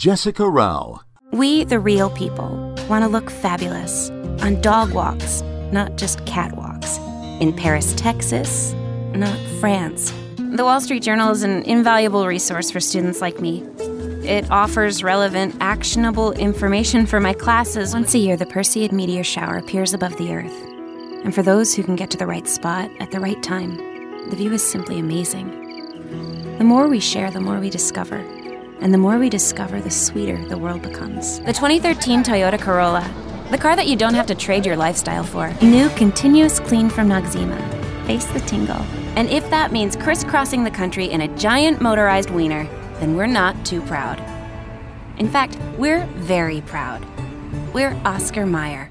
Jessica Rau. We, the real people, want to look fabulous on dog walks, not just catwalks. In Paris, Texas, not France. The Wall Street Journal is an invaluable resource for students like me. It offers relevant, actionable information for my classes. Once a year, the Perseid meteor shower appears above the Earth. And for those who can get to the right spot at the right time, the view is simply amazing. The more we share, the more we discover. And the more we discover, the sweeter the world becomes. The 2013 Toyota Corolla, the car that you don't have to trade your lifestyle for. New continuous clean from Noxzema. Face the tingle. And if that means crisscrossing the country in a giant motorized wiener, then we're not too proud. In fact, we're very proud. We're Oscar Mayer.